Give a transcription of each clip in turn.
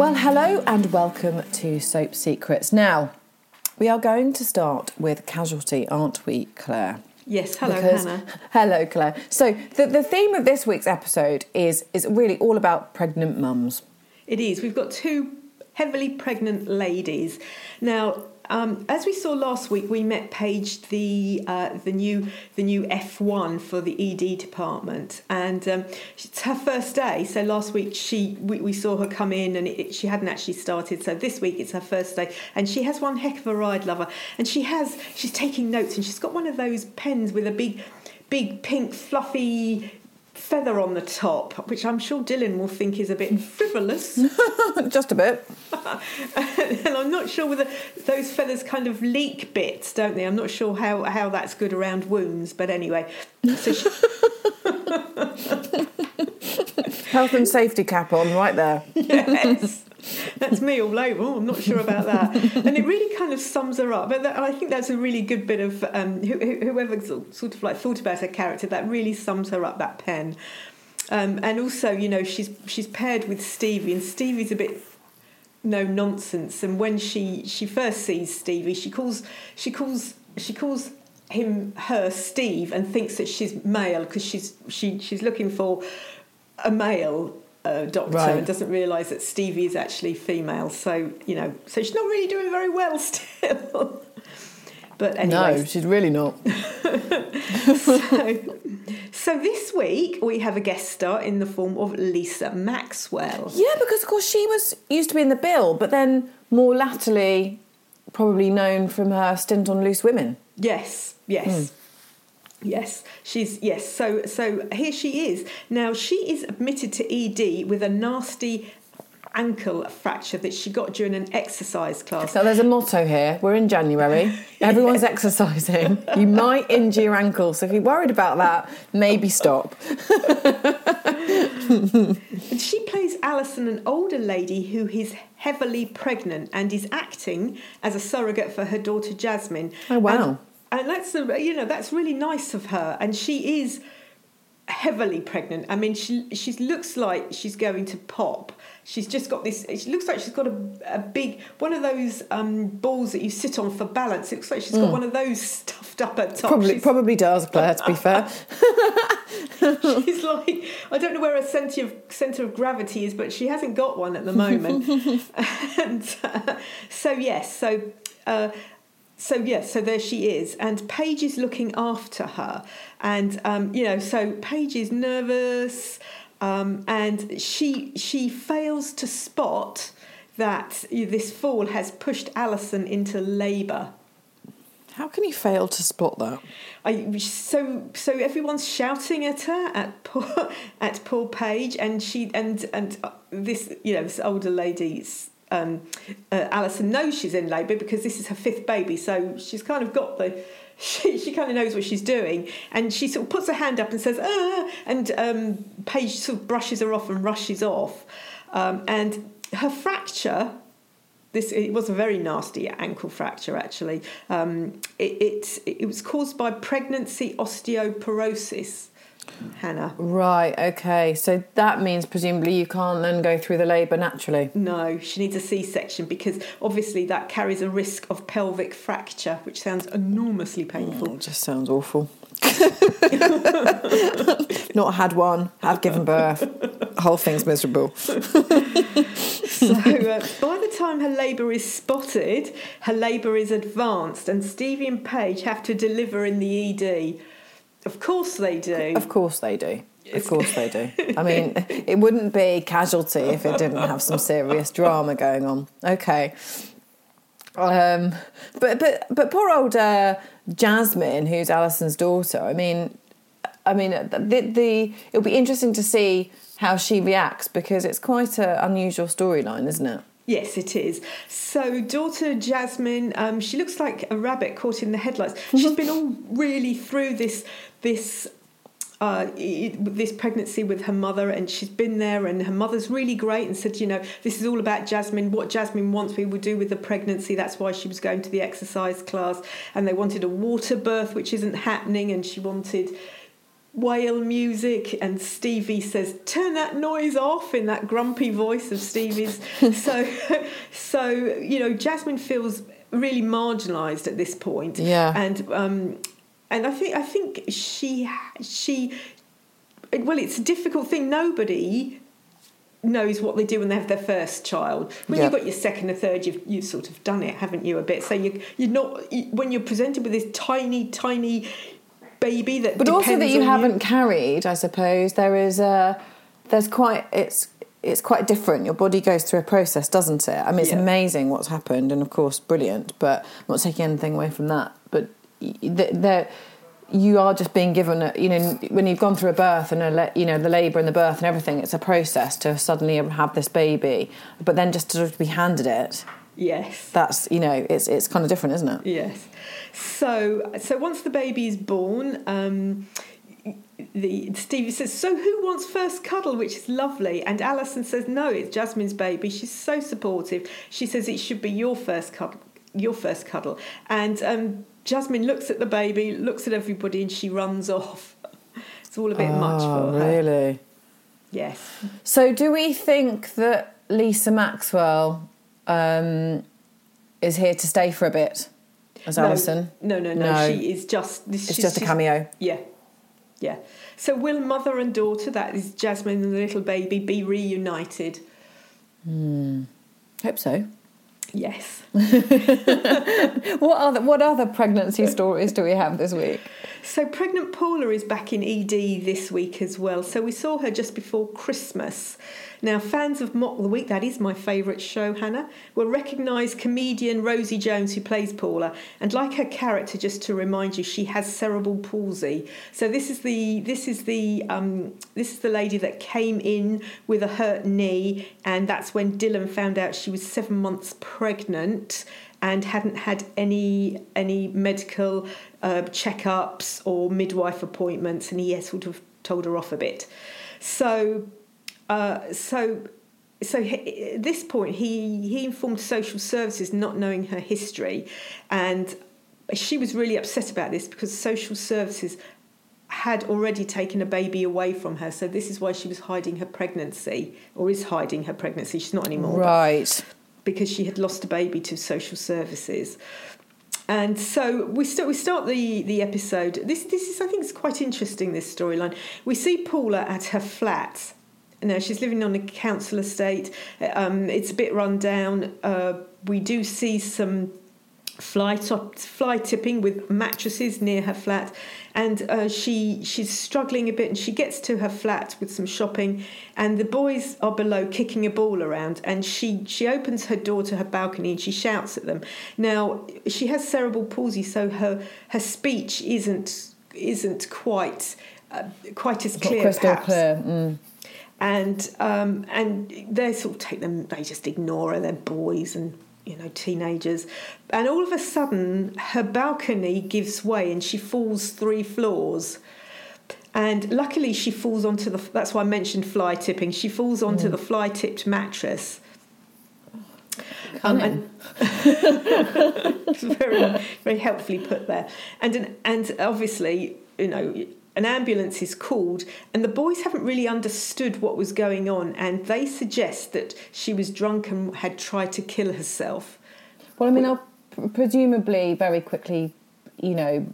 Well, hello and welcome to Soap Secrets. Now, we are going to start with casualty, aren't we, Claire? Yes, hello, Because- Hannah. Hello, Claire. So, the, the theme of this week's episode is is really all about pregnant mums. It is. We've got two heavily pregnant ladies. Now, um, as we saw last week, we met Paige, the uh, the new the new F one for the ED department, and um, it's her first day. So last week she we, we saw her come in, and it, she hadn't actually started. So this week it's her first day, and she has one heck of a ride, lover. And she has she's taking notes, and she's got one of those pens with a big big pink fluffy feather on the top, which I'm sure Dylan will think is a bit frivolous. Just a bit. and I'm not sure whether those feathers kind of leak bits, don't they? I'm not sure how, how that's good around wounds, but anyway. So she, Health and safety cap on right there. yes, that's me all over. Oh, I'm not sure about that. And it really kind of sums her up. But that, I think that's a really good bit of um, who, who- whoever sort sort of like thought about her character. That really sums her up. That pen. Um, and also, you know, she's she's paired with Stevie, and Stevie's a bit no nonsense. And when she she first sees Stevie, she calls she calls she calls him her Steve and thinks that she's male because she's she she's looking for a male uh, doctor Right. and doesn't realise that Stevie is actually female. So you know, so she's not really doing very well still. but anyway, No, she's really not. so, so this week we have a guest star in the form of Lisa Maxwell. Yeah, because of course she was used to be in the bill, but then more latterly, probably known from her stint on Loose Women. Yes, yes. Yes, she's yes. So so here she is. Now she is admitted to ED with a nasty ankle fracture that she got during an exercise class. So there's a motto here. We're in January. Everyone's exercising. You might injure your ankle. So if you're worried about that, maybe stop. She plays Alison, an older lady who is heavily pregnant and is acting as a surrogate for her daughter Jasmine. Oh, wow. And, and that's a, you know that's really nice of her, and she is heavily pregnant. I mean, she she looks like she's going to pop. She's just got this. She looks like she's got a, a big one of those um, balls that you sit on for balance. It looks like she's got one of those stuffed up at top. Probably, She's- probably does, Claire, to be fair. She's like, I don't know where her centre of centre of gravity is, but she hasn't got one at the moment. and uh, so yes, so. Uh, so yes, so there she is, and Paige is looking after her, and um, you know, so Paige is nervous, um, and she she fails to spot that this fall has pushed Alison into labour. How can you fail to spot that? I, so so everyone's shouting at her at poor at poor Paige, and she and and uh, this you know this older lady's um, uh, Alison knows she's in labour because this is her fifth baby, so she's kind of got the. She, she kind of knows what she's doing, and she sort of puts her hand up and says, "Ah!" And um, Paige sort of brushes her off and rushes off, um, and her fracture this it was a very nasty ankle fracture actually um, it, it it was caused by pregnancy osteoporosis hannah Right, okay. So that means presumably you can't then go through the labour naturally. no she needs a c-section because obviously that carries a risk of pelvic fracture which sounds enormously painful Oh, it just sounds awful. Not had one, have given birth. Whole thing's miserable. so uh, by the time her labour is spotted her labour is advanced and stevie and paige have to deliver in the ed of course they do Of course they do. Of course they do. I mean, it wouldn't be casualty if it didn't have some serious drama going on. Okay. Um, but but but poor old uh, Jasmine, who's Alison's daughter. I mean, I mean the, the it'll be interesting to see how she reacts because it's quite an unusual storyline, isn't it? Yes, it is. So, daughter Jasmine, um, she looks like a rabbit caught in the headlights. She's been all really through this this uh, this pregnancy with her mother, and she's been there, and her mother's really great, and said, you know, this is all about Jasmine. What Jasmine wants, we would do with the pregnancy. That's why she was going to the exercise class, and they wanted a water birth, which isn't happening, and she wanted whale music and Stevie says turn that noise off in that grumpy voice of Stevie's so so you know Jasmine feels really marginalized at this point Yeah. and um and I think I think she she well it's a difficult thing nobody knows what they do when they have their first child. When Yeah. you've got your second or third, you've you've sort of done it, haven't you? A bit. So you you're not you- when you're presented with this tiny, tiny baby that. But also that you haven't carried, I suppose there is a there's quite it's it's quite different. Your body goes through a process, doesn't it? I mean, it's Yeah. amazing what's happened, and of course, brilliant. But I'm not taking anything away from that. But y- th- there, you are just being given, a, you know, when you've gone through a birth and a, la- you know the labour and the birth and everything. It's a process to suddenly have this baby, but then just to sort of be handed it. Yes. That's you know, it's it's kind of different, isn't it? Yes. So so once the baby is born, um, the Stevie says, "So who wants first cuddle?" Which is lovely, and Alison says, "No, it's Jasmine's baby." She's so supportive. She says it should be your first cuddle, your first cuddle, and um, Jasmine looks at the baby, looks at everybody, and she runs off. It's all a bit much Oh, for her. really. Yes. So, do we think that Lisa Maxwell um, is here to stay for a bit as Alison? No, no, no, No. She is just. This, It's just a cameo. Yeah. Yeah. So will mother and daughter, that is Jasmine and the little baby, be reunited? Hmm. Hope so. Yes. What other what other pregnancy stories do we have this week? So pregnant Paula is back in ED this week as well. So we saw her just before Christmas. Now, fans of Mock the Week, that is my favourite show, Hannah, will recognise comedian Rosie Jones who plays Paula. And like her character, just to remind you, she has cerebral palsy. So this is the this is the um, this is the lady that came in with a hurt knee, and that's when Dylan found out she was seven months pregnant and hadn't had any any medical uh, checkups or midwife appointments, and he sort of told her off a bit. So, uh, so, so he, at this point, he he informed social services, not knowing her history, and she was really upset about this because social services had already taken a baby away from her. So this is why she was hiding her pregnancy, or is hiding her pregnancy. She's not anymore but Right. Because she had lost a baby to social services. And so we start we start the, the episode. This this is I think it's quite interesting this storyline. We see Paula at her flat. Now she's living on a council estate. Um, it's a bit run down. Uh, we do see some fly top, fly tipping with mattresses near her flat, and uh, she she's struggling a bit. And she gets to her flat with some shopping, and the boys are below kicking a ball around. And she she opens her door to her balcony and she shouts at them. Now she has cerebral palsy, so her her speech isn't isn't quite. Uh, quite as clear, crystal perhaps clear. Mm. and um, and they sort of take them. They just ignore her. They're boys and you know teenagers, and all of a sudden her balcony gives way and she falls three floors. And luckily, she falls onto the. That's why I mentioned fly tipping. She falls onto the fly tipped mattress. Um, and it's very, very helpfully put there. And and obviously, you know, an ambulance is called, and the boys haven't really understood what was going on, and they suggest that she was drunk and had tried to kill herself. Well, I mean, I'll presumably very quickly, you know,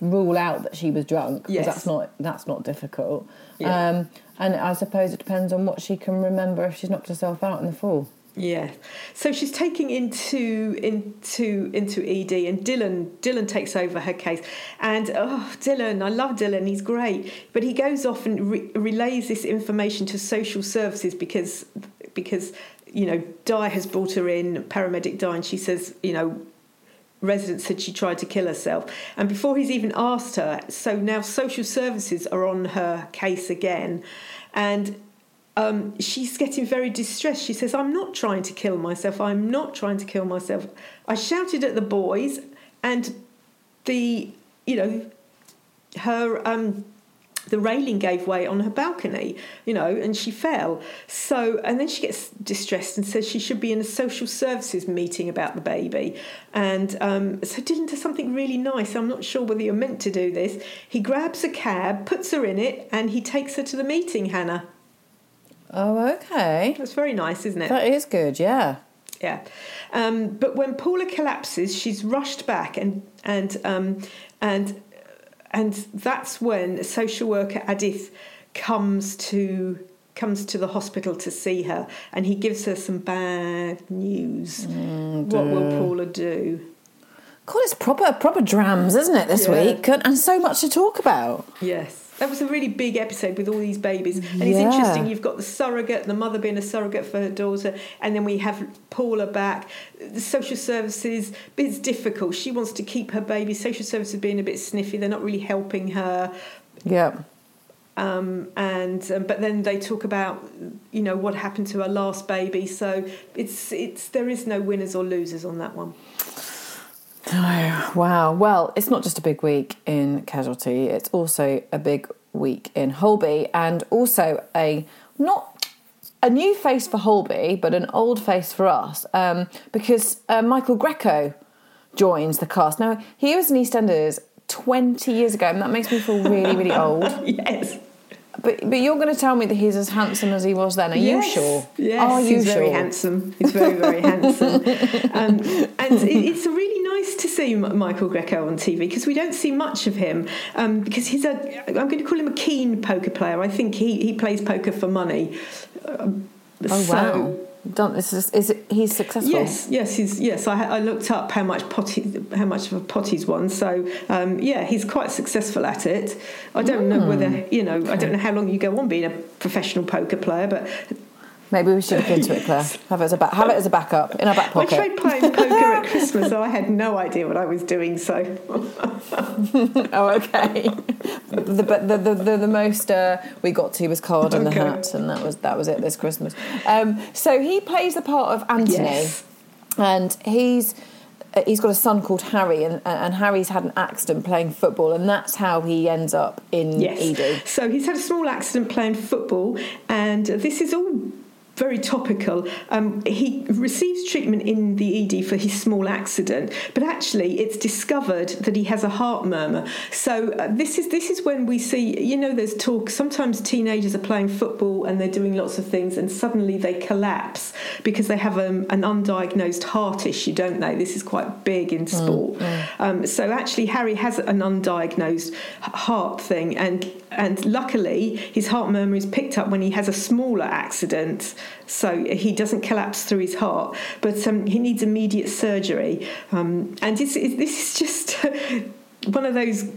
rule out that she was drunk. 'cause Yes. that's not that's not difficult. Yeah. Um, and I suppose it depends on what she can remember if she's knocked herself out in the fall. Yeah. So she's taking into into into ED, and Dylan Dylan takes over her case. And oh, Dylan, I love Dylan. He's great, but he goes off and re- relays this information to social services because because you know Di has brought her in, paramedic Di, and she says you know resident said she tried to kill herself. And before he's even asked her, so now social services are on her case again. And um, she's getting very distressed. She says, I'm not trying to kill myself. I'm not trying to kill myself. I shouted at the boys, and the, you know, her um, the railing gave way on her balcony, you know, and she fell. So, and then she gets distressed and says she should be in a social services meeting about the baby. And um, so Dylan does something really nice. I'm not sure whether you're meant to do this. He grabs a cab, puts her in it, and he takes her to the meeting, Hannah. Oh, okay. That's very nice, isn't it? That is good, yeah. Yeah. Um, but when Paula collapses, she's rushed back and and um, and and that's when social worker Adith comes to comes to the hospital to see her and he gives her some bad news. Mm, what will Paula do? God, it's proper proper drams, isn't it, this Yeah. week? And so much to talk about. Yes. That was a really big episode with all these babies. And it's interesting, you've got the surrogate, the mother being a surrogate for her daughter, and then we have Paula back. The social services, it's difficult. She wants to keep her baby. Social services being a bit sniffy, they're not really helping her. Yeah. Um, and um, but then they talk about you know what happened to her last baby. So it's it's there is no winners or losers on that one. Oh, wow. Well, it's not just a big week in Casualty, it's also a big week in Holby and also a not a new face for Holby, but an old face for us um, because uh, Michael Greco joins the cast. Now, he was in EastEnders 20 years ago, and that makes me feel really, really old. yes. But, but you're going to tell me that he's as handsome as he was then. Are yes. you sure? Yes, Are you he's very handsome. He's very, very handsome. Um, and it, it's a really nice to see Michael Greco on TV because we don't see much of him um, because he's a, I'm going to call him a keen poker player. I think he, he plays poker for money. Um, Oh, so- wow. Don't, this is, is it, he's successful? Yes, yes, he's yes. I, I looked up how much pot he, how much of a pot he's won. So um, yeah, he's quite successful at it. I don't know whether you know. I don't know how long you go on being a professional poker player, but Maybe we should look into it, Claire. Have it as a back, have it as a backup in our back pocket. I tried playing poker at Christmas. and I had no idea what I was doing. So Oh, okay. the, but the, the, the, the most uh, we got to was card in the hat, and that was that was it this Christmas. Um, so he plays the part of Anthony, Yes. and he's uh, he's got a son called Harry, and and Harry's had an accident playing football, and that's how he ends up in yes, ED. so he's had a small accident playing football, and this is all very topical. Um, he receives treatment in the ED for his small accident, but actually it's discovered that he has a heart murmur. So uh, this is this is when we see, you know, there's talk. Sometimes teenagers are playing football and they're doing lots of things, and suddenly they collapse because they have um, an undiagnosed heart issue, don't they? This is quite big in sport. Um, so actually, Harry has an undiagnosed heart thing, and and luckily his heart murmur is picked up when he has a smaller accident so he doesn't collapse through his heart but um, he needs immediate surgery. Um, and it's, it's, this is just one of those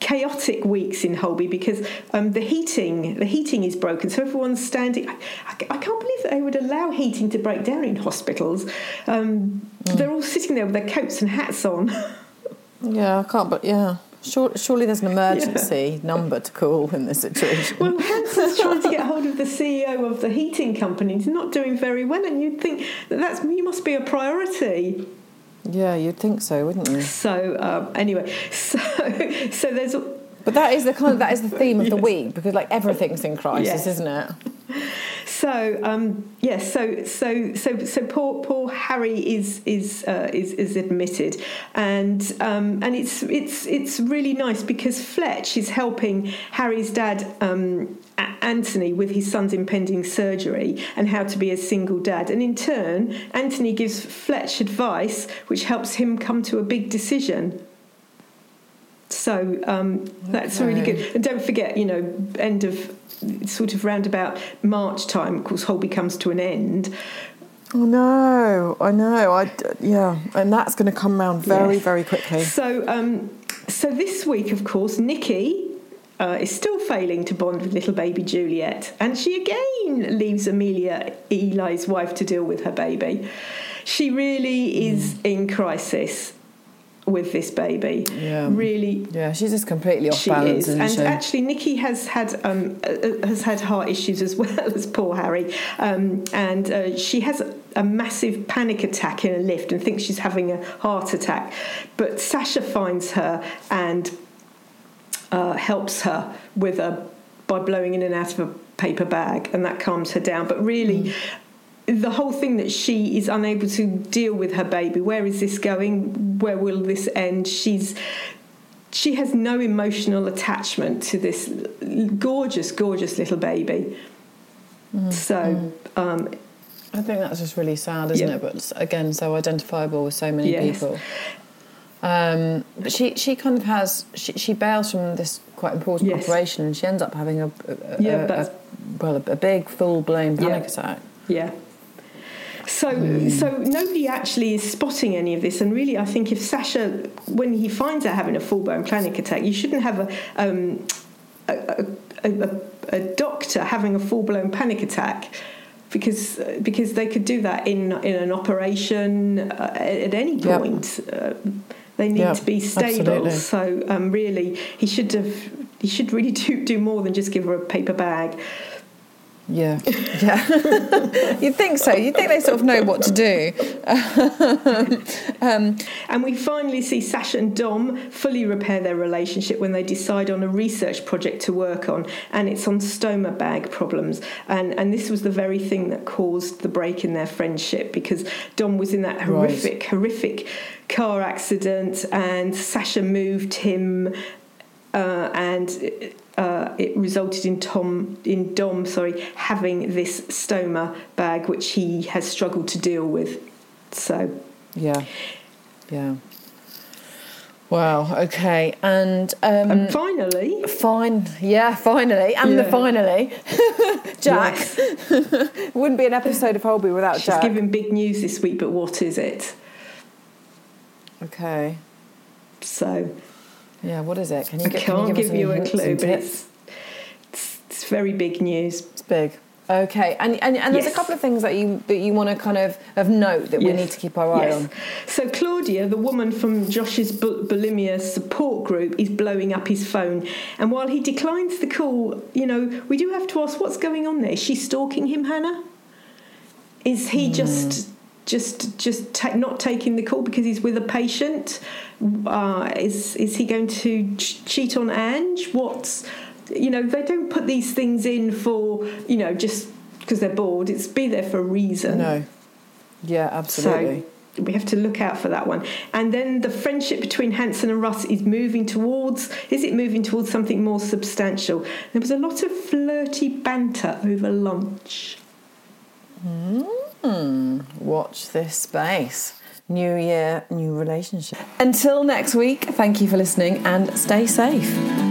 chaotic weeks in Holby because um, the heating the heating is broken. So everyone's standing I, I, I can't believe that they would allow heating to break down in hospitals. Um, they're all sitting there with their coats and hats on. Yeah, I can't. But yeah, surely there's an emergency number to call in this situation. Well, Hanssen's trying to get hold of the CEO of the heating company. He's not doing very well, and you'd think that that's you must be a priority. yeah, you'd think so, wouldn't you? So um, anyway, so so there's But that is the kind of that is the theme of the week because like everything's in crisis, Yes. isn't it? So um, yes, so so so so poor poor Harry is is uh, is is admitted, and um, and it's it's it's really nice because Fletch is helping Harry's dad. Um, Anthony with his son's impending surgery and how to be a single dad. And in turn, Anthony gives Fletch advice which helps him come to a big decision. So um, that's really good. And don't forget, you know, end of sort of round about March time, of course, Holby comes to an end. Oh no, I know. I yeah, and that's going to come round very Yes. very quickly. So, um, so this week, of course, Nicky uh, is still failing to bond with little baby Juliet, and she again leaves Amelia, Eli's wife, to deal with her baby. She really is in crisis with this baby. Yeah. Really, Yeah, she's just completely off she balance, is, and she? actually, Nicky has had um, uh, uh, has had heart issues as well as poor Harry, um, and uh, she has a, massive panic attack in a lift and thinks she's having a heart attack. But Sacha finds her and uh, helps her with a by blowing in and out of a paper bag, and that calms her down. But really. The whole thing that she is unable to deal with her baby. Where is this going? Where will this end? She's she has no emotional attachment to this gorgeous, gorgeous little baby. Mm. So, um, I think that's just really sad, isn't yeah. it? But again, so identifiable with so many yes. people. Um, but she, she kind of has she, she bails from this quite important yes. operation, and she ends up having a, a, yeah, a, a well a, big full blown panic yeah. attack. Yeah. So, mm. so nobody actually is spotting any of this, and really, I think if Sacha, when he finds out having a full blown panic attack, you shouldn't have a, um, a, a, a doctor having a full blown panic attack because because they could do that in in an operation uh, at any point. Yep. Uh, they need yep, to be stable. Absolutely. So um, really, he should have he should really do do more than just give her a paper bag. Yeah, yeah. You'd think so. You'd think they sort of know what to do. um, and we finally see Sacha and Dom fully repair their relationship when they decide on a research project to work on, and it's on stoma bag problems. And and this was the very thing that caused the break in their friendship because Dom was in that horrific, right. horrific car accident, and Sacha moved him, uh, and uh, it resulted in Tom in Dom sorry having this stoma bag which he has struggled to deal with. So yeah, yeah. Wow. Okay. And, um, and finally, fine. Yeah. Finally, and yeah. the finally, Jac. Wouldn't be an episode of Holby without She's Jac. She's giving big news this week, but what is it? Okay. So yeah, what is it? Can you I can't you give, give you a clue, but it's, it's, it's very big news. It's big. Okay, and and, and there's yes. a couple of things that you that you want to kind of of note that yes. we need to keep our eye yes. on. So Claudia, the woman from Josh's bulimia support group, is blowing up his phone, and while he declines the call, you know, we do have to ask what's going on there. Is she stalking him, Hannah? Is he mm. just just just ta- not taking the call because he's with a patient? Uh, is is he going to ch- cheat on Ange? What's you know they don't put these things in for you know just because they're bored. It's be there for a reason. No. Yeah, absolutely. So we have to look out for that one. And then the friendship between Hanssen and Russ is moving towards. Is it moving towards something more substantial? There was a lot of flirty banter over lunch. Hmm. Watch this space. New year, new relationship. Until next week, thank you for listening and stay safe.